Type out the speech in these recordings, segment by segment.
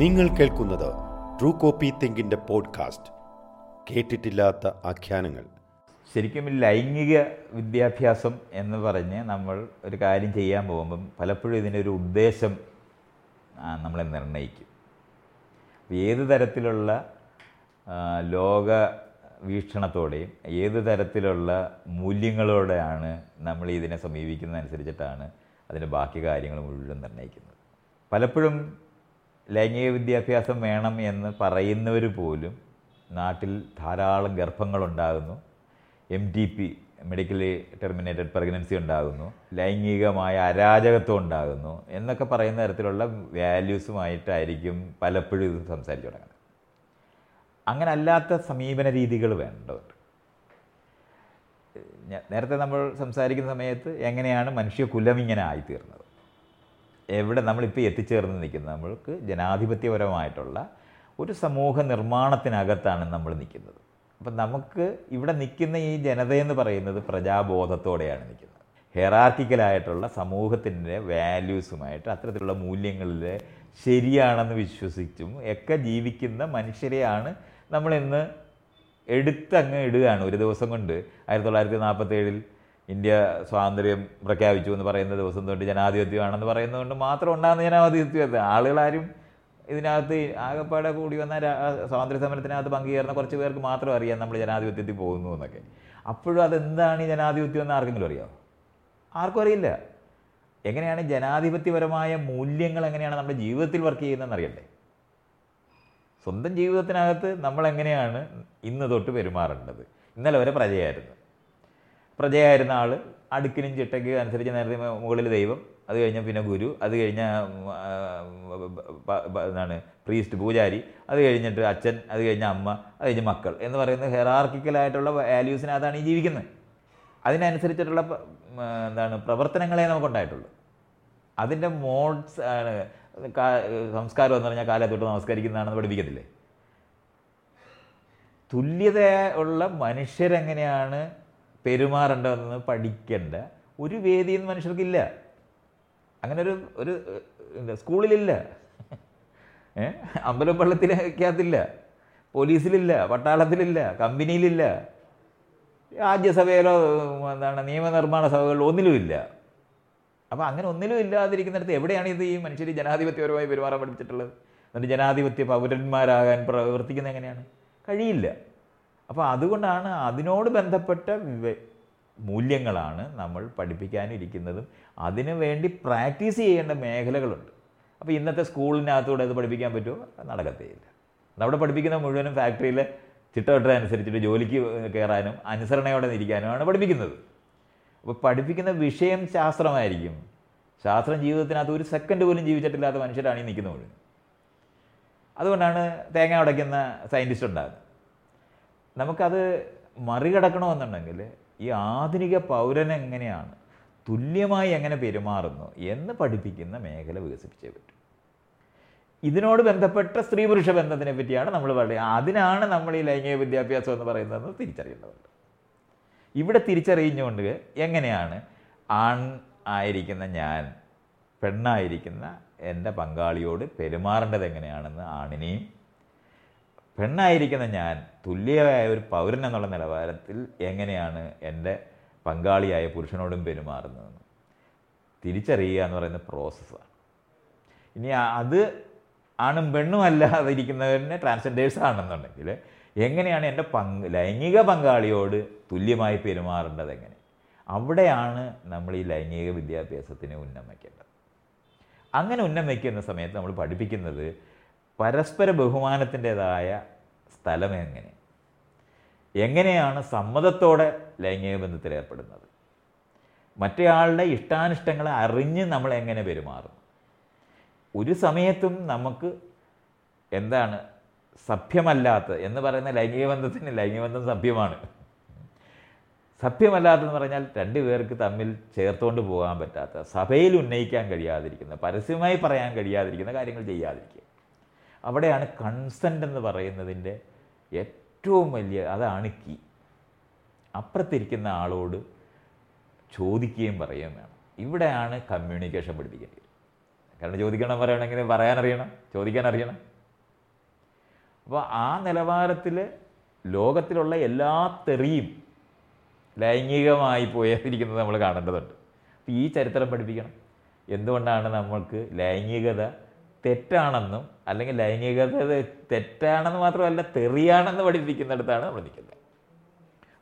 നിങ്ങൾ കേൾക്കുന്നത് true copy തിങ്കിന്റെ podcast കേട്ടിട്ടില്ലാത്ത ആഖ്യാനങ്ങൾ. ശരിക്കും ലൈംഗിക വിദ്യാഭ്യാസം എന്ന് പറഞ്ഞ് നമ്മൾ ഒരു കാര്യം ചെയ്യാൻ പോകുമ്പം പലപ്പോഴും ഇതിനൊരു ഉദ്ദേശം നമ്മളെ നിർണയിക്കും ഏത് തരത്തിലുള്ള ലോക വീക്ഷണത്തോടെയും ഏത് തരത്തിലുള്ള മൂല്യങ്ങളോടെയാണ് നമ്മൾ ഇതിനെ സമീപിക്കുന്നതനുസരിച്ചിട്ടാണ് അതിന്റെ ബാക്കി കാര്യങ്ങൾ മുഴുവൻ നിർണയിക്കുന്നത് പലപ്പോഴും ലൈംഗിക വിദ്യാഭ്യാസം വേണം എന്ന് പറയുന്നവർ പോലും നാട്ടിൽ ധാരാളം ഗർഭങ്ങളുണ്ടാകുന്നു. M T P medically terminated pregnancy ഉണ്ടാകുന്നു. ലൈംഗികമായ അരാജകത്വം ഉണ്ടാകുന്നു എന്നൊക്കെ പറയുന്ന തരത്തിലുള്ള വാല്യൂസുമായിട്ടായിരിക്കും പലപ്പോഴും ഇത് സംസാരിച്ചു തുടങ്ങുന്നത്. അങ്ങനെ അല്ലാത്ത സമീപന രീതികൾ ഞ- നേരത്തെ നമ്മൾ സംസാരിക്കുന്ന സമയത്ത് എങ്ങനെയാണ് മനുഷ്യകുലം ഇങ്ങനെ ആയിത്തീർന്നത്? എവിടെ നമ്മളിപ്പോൾ എത്തിച്ചേർന്ന് നിൽക്കുന്നത് നമ്മൾക്ക് ജനാധിപത്യപരമായിട്ടുള്ള ഒരു സമൂഹ നിർമ്മാണത്തിനകത്താണ് നമ്മൾ നിൽക്കുന്നത്. അപ്പം നമുക്ക് ഇവിടെ നിൽക്കുന്ന ഈ ജനതയെന്ന് പറയുന്നത് പ്രജാബോധത്തോടെയാണ് നിൽക്കുന്നത്. ഹെറാർക്കിക്കലായിട്ടുള്ള സമൂഹത്തിന്റെ വാല്യൂസുമായിട്ട് അത്തരത്തിലുള്ള മൂല്യങ്ങളിൽ ശരിയാണെന്ന് വിശ്വസിച്ചും ഒക്കെ ജീവിക്കുന്ന മനുഷ്യരെയാണ് നമ്മളിന്ന് എടുത്തങ്ങ് ഇടുകയാണ്. ഒരു ദിവസം കൊണ്ട് ആയിരത്തി തൊള്ളായിരത്തി നാൽപ്പത്തേഴിൽ ഇന്ത്യ സ്വാതന്ത്ര്യം പ്രഖ്യാപിച്ചു എന്ന് പറയുന്ന ദിവസം തൊട്ട് ജനാധിപത്യമാണെന്ന് പറയുന്നതുകൊണ്ട് മാത്രം ഉണ്ടാകുന്ന ജനാധിപത്യം ആളുകളാരും ഇതിനകത്ത് ആകെപ്പാടെ കൂടി വന്ന സ്വാതന്ത്ര്യ സമരത്തിനകത്ത് പങ്കുചേർന്ന കുറച്ച് പേർക്ക് മാത്രം അറിയാം നമ്മൾ ജനാധിപത്യത്തിൽ പോകുന്നു എന്നൊക്കെ. അപ്പോഴും അതെന്താണ് ഈ ജനാധിപത്യം എന്ന് ആർക്കെങ്കിലും അറിയാമോ ആർക്കും അറിയില്ല. എങ്ങനെയാണ് ജനാധിപത്യപരമായ മൂല്യങ്ങൾ എങ്ങനെയാണ് നമ്മുടെ ജീവിതത്തിൽ വർക്ക് ചെയ്യുന്നതെന്ന് അറിയണ്ടേ? സ്വന്തം ജീവിതത്തിനകത്ത് നമ്മൾ എങ്ങനെയാണ് ഇന്ന് തൊട്ട് പെരുമാറേണ്ടത്? ഇന്നലെ വരെ പ്രജയായിരുന്നു. പ്രജയായിരുന്ന ആൾ അടുക്കിനും ചിട്ടയ്ക്ക് അനുസരിച്ച് നേരത്തെ മുകളിൽ ദൈവം അത് കഴിഞ്ഞാൽ പിന്നെ ഗുരു അത് കഴിഞ്ഞ എന്താണ് പ്രീസ്റ്റ് പൂജാരി അത് കഴിഞ്ഞിട്ട് അച്ഛൻ അത് കഴിഞ്ഞ അമ്മ അത് കഴിഞ്ഞ് മക്കൾ എന്ന് പറയുന്ന ഹെറാർക്കിക്കലായിട്ടുള്ള വാല്യൂസിനകത്താണ് ഈ ജീവിക്കുന്നത്. അതിനനുസരിച്ചിട്ടുള്ള എന്താണ് പ്രവർത്തനങ്ങളെ നമുക്കുണ്ടായിട്ടുള്ളൂ. അതിന്റെ മോഡ്സ് ആണ് സംസ്കാരം എന്ന് പറഞ്ഞാൽ കാലം തൊട്ട് നമസ്കരിക്കുന്നതാണെന്ന് പഠിപ്പിക്കത്തില്ലേ? തുല്യത ഉള്ള മനുഷ്യരെങ്ങനെയാണ് പെരുമാറേണ്ടതെന്ന് പഠിക്കേണ്ട. ഒരു വേദിയും മനുഷ്യർക്കില്ല. അങ്ങനെ ഒരു ഒരു സ്കൂളിലില്ല. ഏഹ് അമ്പലം പള്ളത്തിലകത്തില്ല പോലീസിലില്ല പട്ടാളത്തിലില്ല കമ്പനിയിലില്ല. രാജ്യസഭയിലോ എന്താണ് നിയമനിർമ്മാണ സഭകളിലോ ഒന്നിലുമില്ല. അപ്പോൾ അങ്ങനെ ഒന്നിലും ഇല്ലാതിരിക്കുന്നിടത്ത് എവിടെയാണ് ഇത് ഈ മനുഷ്യർ ജനാധിപത്യപരമായി പെരുമാറാൻ പഠിപ്പിച്ചിട്ടുള്ളത്? എന്നിട്ട് ജനാധിപത്യ പൗരന്മാരാകാൻ പ്രവർത്തിക്കുന്നത് എങ്ങനെയാണ്? കഴിയില്ല. അപ്പോൾ അതുകൊണ്ടാണ് അതിനോട് ബന്ധപ്പെട്ട മൂല്യങ്ങളാണ് നമ്മൾ പഠിപ്പിക്കാനിരിക്കുന്നതും. അതിനു വേണ്ടി പ്രാക്ടീസ് ചെയ്യേണ്ട മേഖലകളുണ്ട്. അപ്പോൾ ഇന്നത്തെ സ്കൂളിനകത്തൂടെ അത് പഠിപ്പിക്കാൻ പറ്റുമോ? നടക്കത്തേയില്ല. അവിടെ പഠിപ്പിക്കുന്ന മുഴുവനും ഫാക്ടറിയിലെ ചിട്ടവട്ടം അനുസരിച്ചിട്ട് ജോലിക്ക് കയറാനും അനുസരണയോടെ ഇരിക്കാനുമാണ് പഠിപ്പിക്കുന്നത്. അപ്പോൾ പഠിപ്പിക്കുന്ന വിഷയം ശാസ്ത്രമായിരിക്കും. ശാസ്ത്രം ജീവിതത്തിനകത്ത് ഒരു സെക്കൻഡ് പോലും ജീവിച്ചിട്ടില്ലാത്ത മനുഷ്യരാണ് ഈ നിൽക്കുന്നത് മുഴുവൻ. അതുകൊണ്ടാണ് തേങ്ങ ഉടയ്ക്കുന്ന സയന്റിസ്റ്റ് ഉണ്ടാകുന്നത്. നമുക്കത് മറികടക്കണമെന്നുണ്ടെങ്കിൽ ഈ ആധുനിക പൗരൻ എങ്ങനെയാണ് തുല്യമായി എങ്ങനെ പെരുമാറുന്നു എന്ന് പഠിപ്പിക്കുന്ന മേഖല വികസിപ്പിച്ചേ പറ്റും. ഇതിനോട് ബന്ധപ്പെട്ട സ്ത്രീ പുരുഷ ബന്ധത്തിനെ പറ്റിയാണ് നമ്മൾ പറയുക. അതിനാണ് നമ്മൾ ഈ ലൈംഗിക വിദ്യാഭ്യാസം എന്ന് പറയുന്നതെന്ന് തിരിച്ചറിയേണ്ടതുണ്ട്. ഇവിടെ തിരിച്ചറിഞ്ഞുകൊണ്ട് എങ്ങനെയാണ് ആൺ ആയിരിക്കുന്ന ഞാൻ പെണ്ണായിരിക്കുന്ന എന്റെ പങ്കാളിയോട് പെരുമാറേണ്ടത് എങ്ങനെയാണെന്ന് ആണിനെയും പെണ്ണായിരിക്കുന്ന ഞാൻ തുല്യമായ ഒരു പൗരൻ എന്നുള്ള നിലവാരത്തിൽ എങ്ങനെയാണ് എന്റെ പങ്കാളിയായ പുരുഷനോടും പെരുമാറുന്നതെന്ന്. തിരിച്ചറിയുക എന്ന് പറയുന്ന പ്രോസസ്സാണ് ഇനി അത് ആണും പെണ്ണും അല്ലാതെ ട്രാൻസ്ജെൻഡേഴ്സ് ആണെന്നുണ്ടെങ്കിൽ എങ്ങനെയാണ് എന്റെ പങ്ക് ലൈംഗിക പങ്കാളിയോട് തുല്യമായി പെരുമാറേണ്ടത് എങ്ങനെ? അവിടെയാണ് നമ്മൾ ഈ ലൈംഗിക വിദ്യാഭ്യാസത്തിന് ഉന്നം വയ്ക്കേണ്ടത് അങ്ങനെ ഉന്നം വയ്ക്കുന്ന സമയത്ത് നമ്മൾ പഠിപ്പിക്കുന്നത് പരസ്പര ബഹുമാനത്തിന്റെതായ സ്ഥലം എങ്ങനെ? എങ്ങനെയാണ് സമ്മതത്തോടെ ലൈംഗിക ബന്ധത്തിൽ ഏർപ്പെടുന്നത്? മറ്റേയാളുടെ ഇഷ്ടാനിഷ്ടങ്ങളെ അറിഞ്ഞ് നമ്മൾ എങ്ങനെ പെരുമാറും ഒരു സമയത്തും നമുക്ക് എന്താണ് സഭ്യമല്ലാത്ത എന്ന് പറയുന്ന ലൈംഗിക ബന്ധത്തിന് ലൈംഗിക ബന്ധം സഭ്യമാണ്. സഭ്യമല്ലാത്തതെന്ന് പറഞ്ഞാൽ രണ്ടു പേർക്ക് തമ്മിൽ ചേർത്തുകൊണ്ട് പോകാൻ പറ്റാത്ത സഭയിൽ ഉന്നയിക്കാൻ കഴിയാതിരിക്കുന്ന പരസ്യമായി പറയാൻ കഴിയാതിരിക്കുന്ന കാര്യങ്ങൾ ചെയ്യാതിരിക്കുക. അവിടെയാണ് കൺസെന്റ് എന്ന് പറയുന്നതിന്റെ ഏറ്റവും വലിയ അതാണ് കീ അപ്പുറത്തിരിക്കുന്ന ആളോട് ചോദിക്കുകയും പറയുകയും വേണം. ഇവിടെയാണ് കമ്മ്യൂണിക്കേഷൻ പഠിപ്പിക്കേണ്ടത്. കാരണം ചോദിക്കണം പറയണമെങ്കിൽ പറയാൻ അറിയണം ചോദിക്കാൻ അറിയണം അപ്പോൾ ആ നിലവാരത്തിൽ ലോകത്തിലുള്ള എല്ലാ തെറിയും ലൈംഗികമായി പോയിരിക്കുന്നത് നമ്മൾ കാണേണ്ടതുണ്ട്. അപ്പോൾ ഈ ചരിത്രം പഠിപ്പിക്കണം. എന്തുകൊണ്ടാണ് നമ്മൾക്ക് ലൈംഗികത തെറ്റാണെന്നും അല്ലെങ്കിൽ ലൈംഗികത തെറ്റാണെന്ന് മാത്രമല്ല തെറിയാണെന്ന് പഠിപ്പിക്കുന്നിടത്താണ് നമ്മൾ നിൽക്കുന്നത്.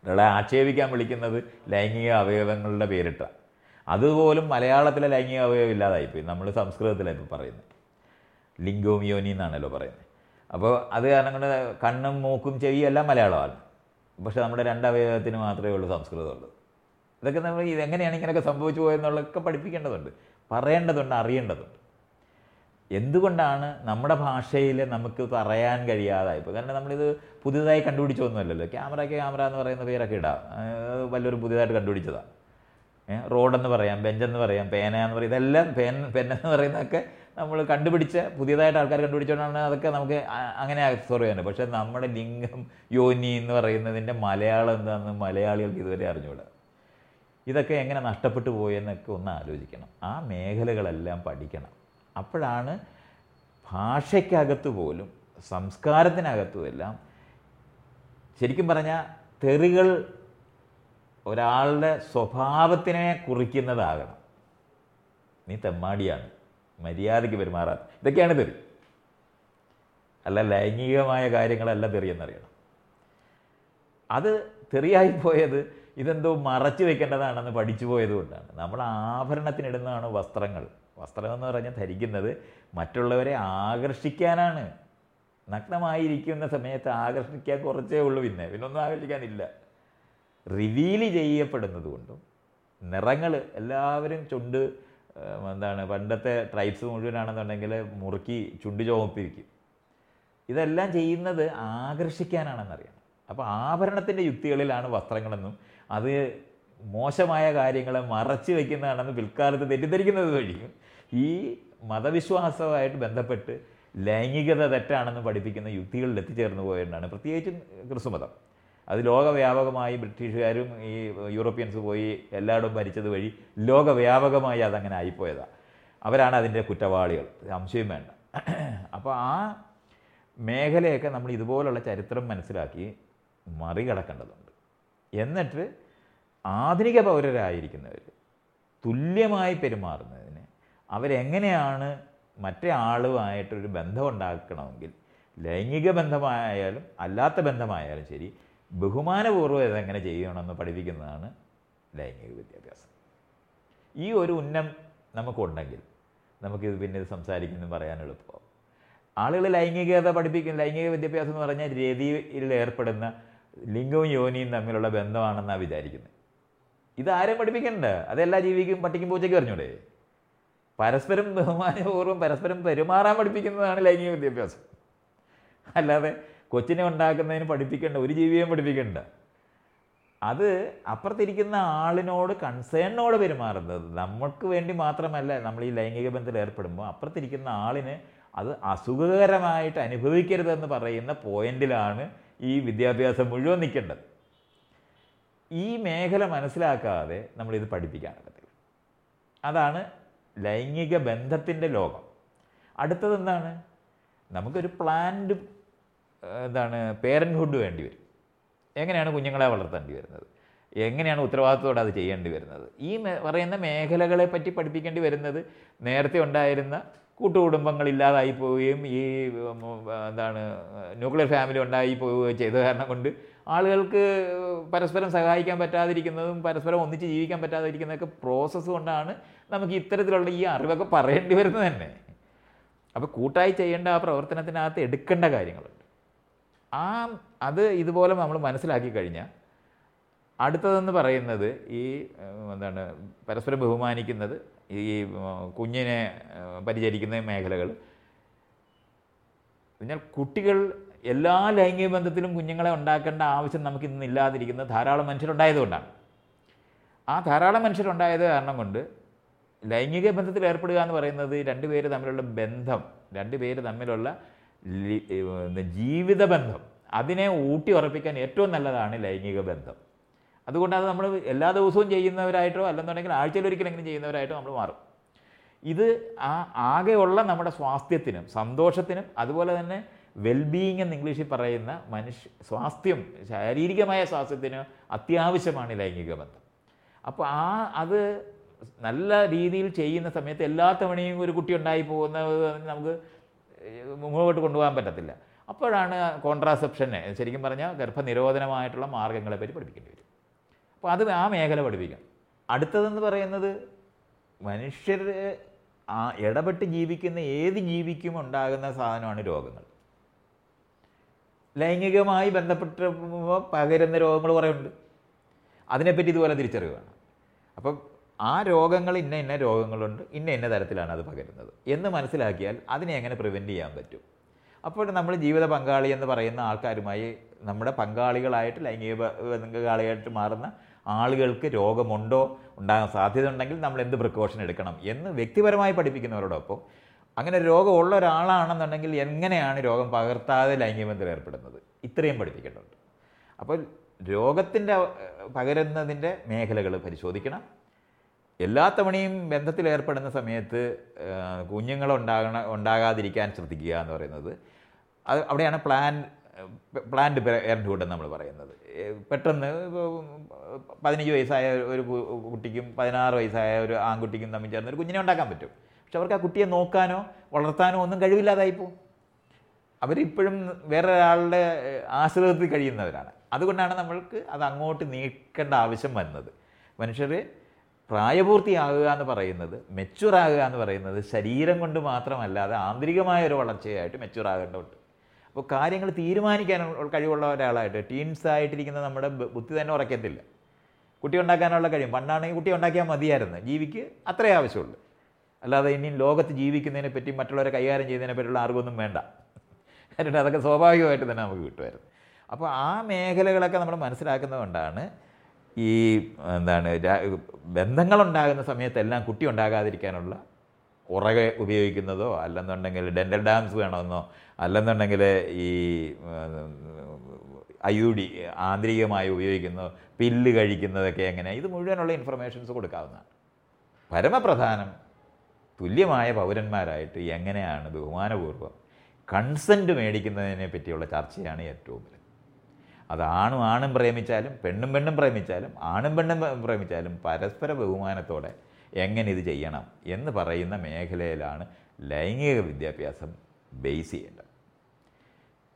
ഒരാളെ ആക്ഷേപിക്കാൻ വിളിക്കുന്നത് ലൈംഗിക അവയവങ്ങളുടെ പേരിട്ട. അതുപോലും മലയാളത്തിലെ ലൈംഗിക അവയവം ഇല്ലാതായിപ്പോയി. നമ്മൾ സംസ്കൃതത്തിലാണ് ഇപ്പോൾ പറയുന്നത്. ലിംഗവും യോനി എന്നാണല്ലോ പറയുന്നത്. അപ്പോൾ അത് കാരണം കൊണ്ട് കണ്ണും മൂക്കും ചെവിയും എല്ലാം മലയാളമാണ്. പക്ഷേ നമ്മുടെ രണ്ടവയവത്തിന് മാത്രമേ ഉള്ളൂ സംസ്കൃതമുള്ളൂ ഇതൊക്കെ നമ്മൾ ഇതെങ്ങനെയാണ് ഇങ്ങനെയൊക്കെ സംഭവിച്ചു പോയെന്നുള്ളതൊക്കെ പഠിപ്പിക്കേണ്ടതുണ്ട്. പറയേണ്ടതുണ്ട് അറിയേണ്ടതുണ്ട്. എന്തുകൊണ്ടാണ് നമ്മുടെ ഭാഷയിൽ നമുക്ക് പറയാൻ കഴിയാതായി? ഇപ്പോൾ കാരണം നമ്മളിത് പുതിയതായി കണ്ടുപിടിച്ചൊന്നുമല്ലല്ലോ. ക്യാമറയ്ക്ക് ക്യാമറ എന്ന് പറയുന്ന പേരൊക്കെ ഇടാം. വലിയൊരു പുതിയതായിട്ട് കണ്ടുപിടിച്ചതാണ് റോഡെന്ന് പറയാം ബെഞ്ചെന്ന് പറയാം പേന എന്ന് പറയും ഇതെല്ലാം പേൻ പെന്നെന്ന് പറയുന്നതൊക്കെ നമ്മൾ കണ്ടുപിടിച്ച പുതിയതായിട്ട് ആൾക്കാർ കണ്ടുപിടിച്ചുകൊണ്ടാണ് അതൊക്കെ നമുക്ക് അങ്ങനെ അബ്സോർവ് ചെയ്യാൻ പക്ഷേ നമ്മുടെ ലിംഗം യോനി എന്ന് പറയുന്നതിന്റെ മലയാളം എന്താണെന്ന് മലയാളികൾക്ക് ഇതുവരെ അറിഞ്ഞുകൂടാ ഇതൊക്കെ എങ്ങനെ നഷ്ടപ്പെട്ടു പോയെന്നൊക്കെ ഒന്ന് ആലോചിക്കണം. ആ മേഖലകളെല്ലാം പഠിക്കണം. അപ്പോഴാണ് ഭാഷയ്ക്കകത്ത് പോലും സംസ്കാരത്തിനകത്തും എല്ലാം ശരിക്കും പറഞ്ഞാൽ തെറികൾ ഒരാളുടെ സ്വഭാവത്തിനെ കുറിക്കുന്നതാകണം. നീ തെമ്മാടിയാണ്. മര്യാദയ്ക്ക് പെരുമാറാത്ത ഇതൊക്കെയാണ് തെറി. അല്ല ലൈംഗികമായ കാര്യങ്ങളല്ല തെറി എന്നറിയണം അത് തെറിയായി പോയത് ഇതെന്തോ മറച്ചു വെക്കേണ്ടതാണെന്ന് പഠിച്ചു പോയതുകൊണ്ടാണ് നമ്മൾ ആഭരണത്തിനിടുന്നതാണ് വസ്ത്രങ്ങൾ. വസ്ത്രം എന്ന് പറഞ്ഞാൽ ധരിക്കുന്നത് മറ്റുള്ളവരെ ആകർഷിക്കാനാണ്. നഗ്നമായിരിക്കുന്ന സമയത്ത് ആകർഷിക്കാൻ കുറച്ചേ ഉള്ളൂ പിന്നെ. പിന്നൊന്നും ആകർഷിക്കാനില്ല. റിവീൽ ചെയ്യപ്പെടുന്നത് കൊണ്ടും നിറങ്ങൾ എല്ലാവരും ചുണ്ട് എന്താണ് പണ്ടത്തെ ട്രൈബ്സ് മുഴുവനാണെന്നുണ്ടെങ്കിൽ മുറുക്കി ചുണ്ട് ചുവപ്പിരിക്കും ഇതെല്ലാം ചെയ്യുന്നത് ആകർഷിക്കാനാണെന്നറിയണം അപ്പോൾ ആഭരണത്തിന്റെ യുക്തികളിലാണ് വസ്ത്രങ്ങളെന്നും അത് മോശമായ കാര്യങ്ങളെ മറച്ചു വയ്ക്കുന്നതാണെന്ന് പിൽക്കാലത്ത് തെറ്റിദ്ധരിക്കുന്നത് വഴിയും ഈ മതവിശ്വാസവുമായിട്ട് ബന്ധപ്പെട്ട് ലൈംഗികത തെറ്റാണെന്ന് പഠിപ്പിക്കുന്ന യുക്തികളിൽ എത്തിച്ചേർന്ന് പോയതുകൊണ്ടാണ് പ്രത്യേകിച്ചും ക്രിസ്തുമതം അത് ലോകവ്യാപകമായി ബ്രിട്ടീഷുകാരും ഈ യൂറോപ്യൻസ് പോയി എല്ലായിടവും ഭരിച്ചത് വഴി ലോകവ്യാപകമായി അതങ്ങനെ ആയിപ്പോയതാണ് അവരാണ് അതിന്റെ കുറ്റവാളികൾ. സംശയം വേണ്ട. അപ്പോൾ ആ മേഖലയൊക്കെ നമ്മൾ ഇതുപോലുള്ള ചരിത്രം മനസ്സിലാക്കി മറികടക്കേണ്ടതുണ്ട്. എന്നിട്ട് ആധുനിക പൗരരായിരിക്കുന്നവർ തുല്യമായി പെരുമാറുന്നതിന് അവരെങ്ങനെയാണ് മറ്റേ ആളുമായിട്ടൊരു ബന്ധം ഉണ്ടാക്കണമെങ്കിൽ ലൈംഗിക ബന്ധമായാലും അല്ലാത്ത ബന്ധമായാലും ശരി ബഹുമാനപൂർവം ഇതെങ്ങനെ ചെയ്യണമെന്ന് പഠിപ്പിക്കുന്നതാണ് ലൈംഗിക വിദ്യാഭ്യാസം. ഈ ഒരു ഉന്നം നമുക്കുണ്ടെങ്കിൽ നമുക്കിത് പിന്നെ ഇത് സംസാരിക്കുന്നു പറയാൻ എളുപ്പമാവും ആളുകൾ ലൈംഗികത പഠിപ്പിക്കും ലൈംഗിക വിദ്യാഭ്യാസം എന്ന് പറഞ്ഞാൽ രതിയിൽ ഏർപ്പെടുന്ന ലിംഗവും യോനിയും തമ്മിലുള്ള ബന്ധമാണെന്നാണ് വിചാരിക്കുന്നത്. ഇതാരും പഠിപ്പിക്കണ്ട. അതെല്ലാ ജീവിക്കും പട്ടിക്കും പൂച്ചയ്ക്കും അറിഞ്ഞൂടെ? പരസ്പരം ബഹുമാനപൂർവം പരസ്പരം പെരുമാറാൻ പഠിപ്പിക്കുന്നതാണ് ലൈംഗിക വിദ്യാഭ്യാസം. അല്ലാതെ കൊച്ചിനെ ഉണ്ടാക്കുന്നതിന് പഠിപ്പിക്കേണ്ട ഒരു ജീവിയെയും പഠിപ്പിക്കേണ്ട. അത് അപ്പുറത്തിരിക്കുന്ന ആളിനോട് കൺസേണിനോട് പെരുമാറുന്നത് നമുക്ക് വേണ്ടി മാത്രമല്ല നമ്മൾ ഈ ലൈംഗിക ബന്ധത്തിൽ ഏർപ്പെടുമ്പോൾ അപ്പുറത്തിരിക്കുന്ന ആളിന് അത് അസുഖകരമായിട്ട് അനുഭവിക്കരുതെന്ന് പറയുന്ന പോയിന്റിലാണ് ഈ വിദ്യാഭ്യാസം മുഴുവൻ നിൽക്കേണ്ടത്. ഈ മേഖല മനസ്സിലാക്കാതെ നമ്മളിത് പറ്റില്ല അതാണ് ലൈംഗിക ബന്ധത്തിന്റെ ലോകം. അടുത്തത് എന്താണ്? നമുക്കൊരു പ്ലാൻഡ് എന്താണ് പേരൻഹുഡ് വേണ്ടി വരും. എങ്ങനെയാണ് കുഞ്ഞുങ്ങളെ വളർത്തേണ്ടി വരുന്നത്? എങ്ങനെയാണ് ഉത്തരവാദിത്തത്തോടെ അത് ചെയ്യേണ്ടി വരുന്നത്? ഈ പറയുന്ന മേഖലകളെ പറ്റി പഠിപ്പിക്കേണ്ടി വരുന്നത് നേരത്തെ ഉണ്ടായിരുന്ന കൂട്ടുകുടുംബങ്ങൾ ഇല്ലാതായി പോവുകയും ഈ എന്താണ് ന്യൂക്ലിയർ ഫാമിലി ഉണ്ടായി പോവുകയും ചെയ്ത കാരണം കൊണ്ട് ആളുകൾക്ക് പരസ്പരം സഹായിക്കാൻ പറ്റാതിരിക്കുന്നതും പരസ്പരം ഒന്നിച്ച് ജീവിക്കാൻ പറ്റാതിരിക്കുന്നതൊക്കെ പ്രോസസ്സ് കൊണ്ടാണ് നമുക്ക് ഇത്തരത്തിലുള്ള ഈ അറിവൊക്കെ പറയേണ്ടി വരുന്നത് തന്നെ. അപ്പോൾ കൂട്ടായി ചെയ്യേണ്ട ആ പ്രവർത്തനത്തിനകത്ത് എടുക്കേണ്ട കാര്യങ്ങളുണ്ട്. ആ അത് ഇതുപോലെ നമ്മൾ മനസ്സിലാക്കി കഴിഞ്ഞാൽ അടുത്തതെന്ന് പറയുന്നത് ഈ എന്താണ് പരസ്പരം ബഹുമാനിക്കുന്നത് ഈ കുഞ്ഞിനെ പരിചരിക്കുന്ന മേഖലകൾ. എന്നാൽ കുട്ടികൾ എല്ലാ ലൈംഗിക ബന്ധത്തിലും കുഞ്ഞുങ്ങളെ ഉണ്ടാക്കേണ്ട ആവശ്യം നമുക്ക് ഇന്ന് ഇല്ലാതിരിക്കുന്നത് ധാരാളം മനുഷ്യരുണ്ടായതുകൊണ്ടാണ്. ആ ധാരാളം മനുഷ്യരുണ്ടായത് കാരണം കൊണ്ട് ലൈംഗിക ബന്ധത്തിൽ ഏർപ്പെടുക എന്ന് പറയുന്നത് രണ്ടുപേര് തമ്മിലുള്ള ബന്ധം രണ്ടുപേര് തമ്മിലുള്ള ജീവിത ബന്ധം അതിനെ ഊട്ടി ഉറപ്പിക്കാൻ ഏറ്റവും നല്ലതാണ് ലൈംഗിക ബന്ധം. അതുകൊണ്ട് അത് നമ്മൾ എല്ലാ ദിവസവും ചെയ്യുന്നവരായിട്ടോ അല്ലെന്നുണ്ടെങ്കിൽ ആഴ്ചയിൽ ഒരിക്കലെങ്കിലും ചെയ്യുന്നവരായിട്ടോ നമ്മൾ മാറും. ഇത് ആ ആകെയുള്ള നമ്മുടെ സ്വാസ്ഥ്യത്തിനും സന്തോഷത്തിനും അതുപോലെ തന്നെ വെൽബീയിങ് എന്ന് ഇംഗ്ലീഷിൽ പറയുന്ന മനുഷ്യ സ്വാസ്ഥ്യം ശാരീരികമായ സ്വാസ്ഥ്യത്തിന് അത്യാവശ്യമാണ് ലൈംഗിക ബന്ധം. അപ്പോൾ ആ അത് നല്ല രീതിയിൽ ചെയ്യുന്ന സമയത്ത് എല്ലാ തവണയും ഒരു കുട്ടി ഉണ്ടായി പോകുന്നത് നമുക്ക് മുമ്പോട്ട് കൊണ്ടുപോകാൻ പറ്റത്തില്ല. അപ്പോഴാണ് കോൺട്രാസെപ്ഷനെ ശരിക്കും പറഞ്ഞാൽ ഗർഭനിരോധനമായിട്ടുള്ള മാർഗങ്ങളെ പറ്റി പഠിപ്പിക്കേണ്ടി വരും. അപ്പോൾ അത് ആ മേഖല പഠിപ്പിക്കാം അടുത്തതെന്ന് പറയുന്നത് മനുഷ്യർ ആ ഇടപെട്ട് ജീവിക്കുന്ന ഏത് ജീവിക്കും ഉണ്ടാകുന്ന സാധനമാണ് രോഗങ്ങൾ. ലൈംഗികമായി ബന്ധപ്പെട്ട് പകരുന്ന രോഗങ്ങൾ കുറേ ഉണ്ട് അതിനെപ്പറ്റി ഇതുപോലെ തിരിച്ചറിവാണ് വേണം അപ്പം ആ രോഗങ്ങൾ ഇന്ന ഇന്ന രോഗങ്ങളുണ്ട് ഇന്ന ഇന്ന തരത്തിലാണ് അത് പകരുന്നത് എന്ന് മനസ്സിലാക്കിയാൽ അതിനെ എങ്ങനെ പ്രിവെന്റ് ചെയ്യാൻ പറ്റും? അപ്പോൾ നമ്മൾ ജീവിത പങ്കാളി എന്ന് പറയുന്ന ആൾക്കാരുമായി നമ്മുടെ പങ്കാളികളായിട്ട് ലൈംഗിക പങ്കാളിയായിട്ട് മാറുന്ന ആളുകൾക്ക് രോഗമുണ്ടോ ഉണ്ടാകാൻ സാധ്യത ഉണ്ടെങ്കിൽ നമ്മൾ എന്ത് പ്രിക്കോഷൻ എടുക്കണം എന്ന് വ്യക്തിപരമായി പഠിപ്പിക്കുന്നവരോടൊപ്പം അങ്ങനെ രോഗമുള്ള ഒരാളാണെന്നുണ്ടെങ്കിൽ എങ്ങനെയാണ് രോഗം പകർത്താതെ ലൈംഗിക ബന്ധത്തിൽ ഏർപ്പെടുന്നത്? ഇത്രയും പഠിപ്പിക്കേണ്ടതുണ്ട്. അപ്പോൾ രോഗത്തിന്റെ പകരുന്നതിന്റെ മേഖലകൾ പരിശോധിക്കണം. എല്ലാ തവണയും ബന്ധത്തിൽ ഏർപ്പെടുന്ന സമയത്ത് കുഞ്ഞുങ്ങൾ ഉണ്ടാകണ ഉണ്ടാകാതിരിക്കാൻ ശ്രദ്ധിക്കുക എന്ന് പറയുന്നത് അത് അവിടെയാണ് പ്ലാൻ പ്ലാൻഡ് പേരന്റ്ഹുഡ് എന്ന് നമ്മൾ പറയുന്നത്. പെട്ടെന്ന് പതിനഞ്ച് വയസ്സായ ഒരു കുട്ടിക്കും പതിനാറ് വയസ്സായ ഒരു ആൺകുട്ടിക്കും തമ്മിൽ ചേർന്ന് ഒരു കുഞ്ഞിനെ ഉണ്ടാക്കാൻ പറ്റും. പക്ഷെ അവർക്ക് ആ കുട്ടിയെ നോക്കാനോ വളർത്താനോ ഒന്നും കഴിവില്ലാതായി പോകും. അവരിപ്പോഴും വേറൊരാളുടെ ഒരാളുടെ ആശ്രിതത്തിൽ കഴിയുന്നവരാണ്. അതുകൊണ്ടാണ് നമ്മൾക്ക് അത് അങ്ങോട്ട് നീക്കേണ്ട ആവശ്യം വരുന്നത് മനുഷ്യർ പ്രായപൂർത്തിയാകുക എന്ന് പറയുന്നത് മെച്ചൂറാകുക എന്ന് പറയുന്നത് ശരീരം കൊണ്ട് മാത്രമല്ലാതെ ആന്തരികമായ ഒരു വളർച്ചയായിട്ട് മെച്യൂർ ആകേണ്ടതുണ്ട്. അപ്പോൾ കാര്യങ്ങൾ തീരുമാനിക്കാൻ കഴിവുള്ള ഒരാളായിട്ട് ടീൻസ് ആയിട്ടിരിക്കുന്ന നമ്മുടെ ബുദ്ധി തന്നെ ഉറക്കത്തില്ല. കുട്ടി ഉണ്ടാക്കാനുള്ള കഴിയും പണ്ടാണെങ്കിൽ കുട്ടി ഉണ്ടാക്കിയാൽ മതിയായിരുന്നു. ജീവിക്ക് അത്രേ ആവശ്യമുള്ളൂ. അല്ലാതെ ഇനി ലോകത്ത് ജീവിക്കുന്നതിനെ പറ്റി മറ്റുള്ളവരെ കൈകാര്യം ചെയ്യുന്നതിനെ പറ്റിയുള്ള അറിവൊന്നും വേണ്ട. എന്നിട്ട് അതൊക്കെ സ്വാഭാവികമായിട്ട് തന്നെ നമുക്ക് കിട്ടുമായിരുന്നു. അപ്പോൾ ആ മേഖലകളൊക്കെ നമ്മൾ മനസ്സിലാക്കുന്നതുകൊണ്ടാണ് ഈ എന്താണ് ബന്ധങ്ങളുണ്ടാകുന്ന സമയത്തെല്ലാം കുട്ടി ഉണ്ടാകാതിരിക്കാനുള്ള ഉറകെ ഉപയോഗിക്കുന്നതോ അല്ലെന്നുണ്ടെങ്കിൽ ഡെന്റൽ ഡാംസ് വേണമെന്നോ അല്ലെന്നുണ്ടെങ്കിൽ ഈ ഐ ആന്തരികമായി ഉപയോഗിക്കുന്നു പില്ല് കഴിക്കുന്നതൊക്കെ എങ്ങനെ? ഇത് മുഴുവനുള്ള ഇൻഫർമേഷൻസ് കൊടുക്കാവുന്നതാണ്. പരമപ്രധാനം തുല്യമായ പൗരന്മാരായിട്ട് എങ്ങനെയാണ് ബഹുമാനപൂർവം കൺസെന്റ് മേടിക്കുന്നതിനെ പറ്റിയുള്ള ചർച്ചയാണ് ഏറ്റവും വലുത്. അത് ആണും ആണും പ്രേമിച്ചാലും പെണ്ണും പെണ്ണും പ്രേമിച്ചാലും ആണും പെണ്ണും പ്രേമിച്ചാലും പരസ്പര ബഹുമാനത്തോടെ എങ്ങനെ ഇത് ചെയ്യണം എന്ന് പറയുന്ന മേഖലയിലാണ് ലൈംഗിക വിദ്യാഭ്യാസം ബേസ് ചെയ്യേണ്ടത്.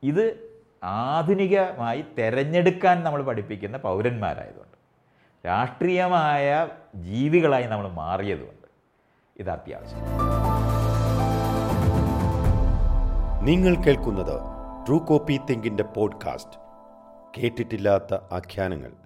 ഇത് ആധുനികമായി തിരഞ്ഞെടുക്കാൻ നമ്മൾ പഠിപ്പിക്കുന്ന പൗരന്മാരായതുകൊണ്ട് രാഷ്ട്രീയമായ ജീവികളായി നമ്മൾ മാറിയതുകൊണ്ട് ഇത് അത്യാവശ്യം നിങ്ങൾ കേൾക്കുന്നത് ട്രൂ കോപ്പി തിങ്കിന്റെ പോഡ്കാസ്റ്റ്. കേട്ടിട്ടില്ലാത്ത ആഖ്യാനങ്ങൾ.